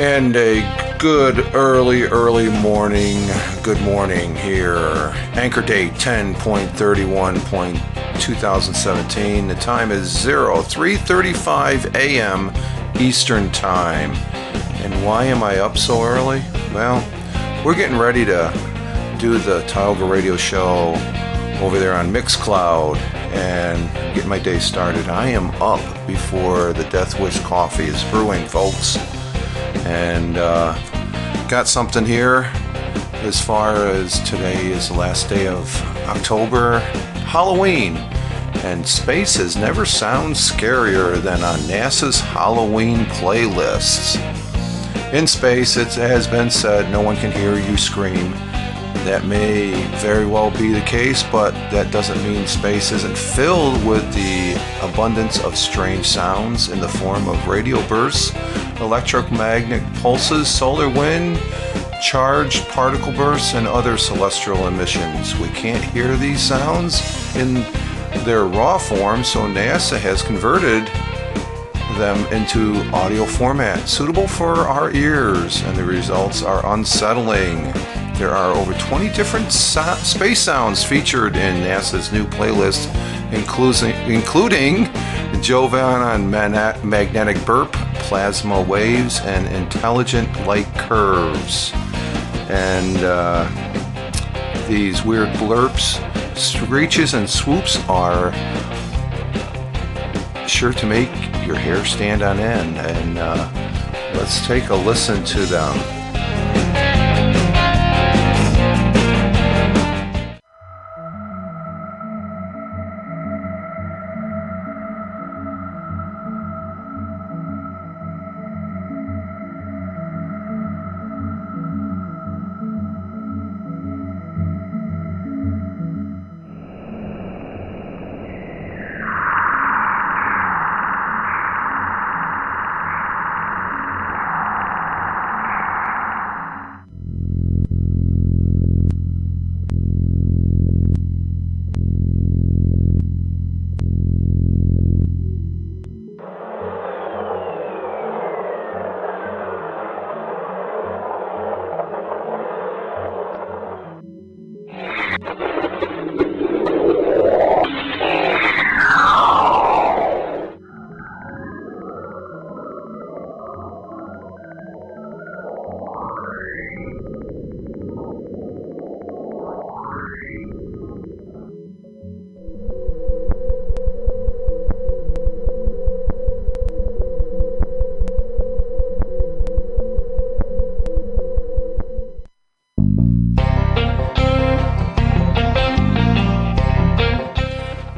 And a good early, early morning. Good morning here. Anchor date 10.31.2017. The time is 0335 a.m. Eastern Time. And why am I up so early? Well, we're getting ready to do the Tioga Radio Show over there on Mixcloud and get my day started. I am up before the Death Wish coffee is brewing, folks. And uh, got something here as far as today is the last day of October, Halloween. And spaces never sound scarier than on NASA's Halloween playlists. In space, it has been said no one can hear you scream. That may very well be the case, but that doesn't mean space isn't filled with the abundance of strange sounds in the form of radio bursts, electromagnetic pulses, solar wind, charged particle bursts, and other celestial emissions. We can't hear these sounds in their raw form, so NASA has converted them into audio format suitable for our ears, and the results are unsettling. There are over 20 different so- space sounds featured in NASA's new playlist, including, including Jovian on man- magnetic burp, plasma waves, and intelligent light curves. And uh, these weird blurps, screeches, and swoops are sure to make your hair stand on end. And uh, let's take a listen to them.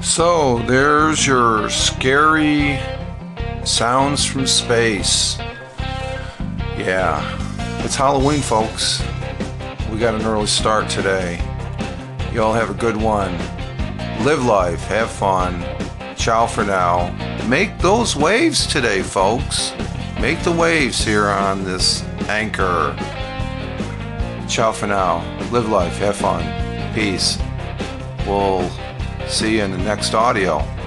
So there's your scary sounds from space. Yeah, it's Halloween, folks. We got an early start today. Y'all have a good one. Live life, have fun. Ciao for now. Make those waves today, folks. Make the waves here on this anchor. Ciao for now. Live life, have fun. Peace. We'll See you in the next audio.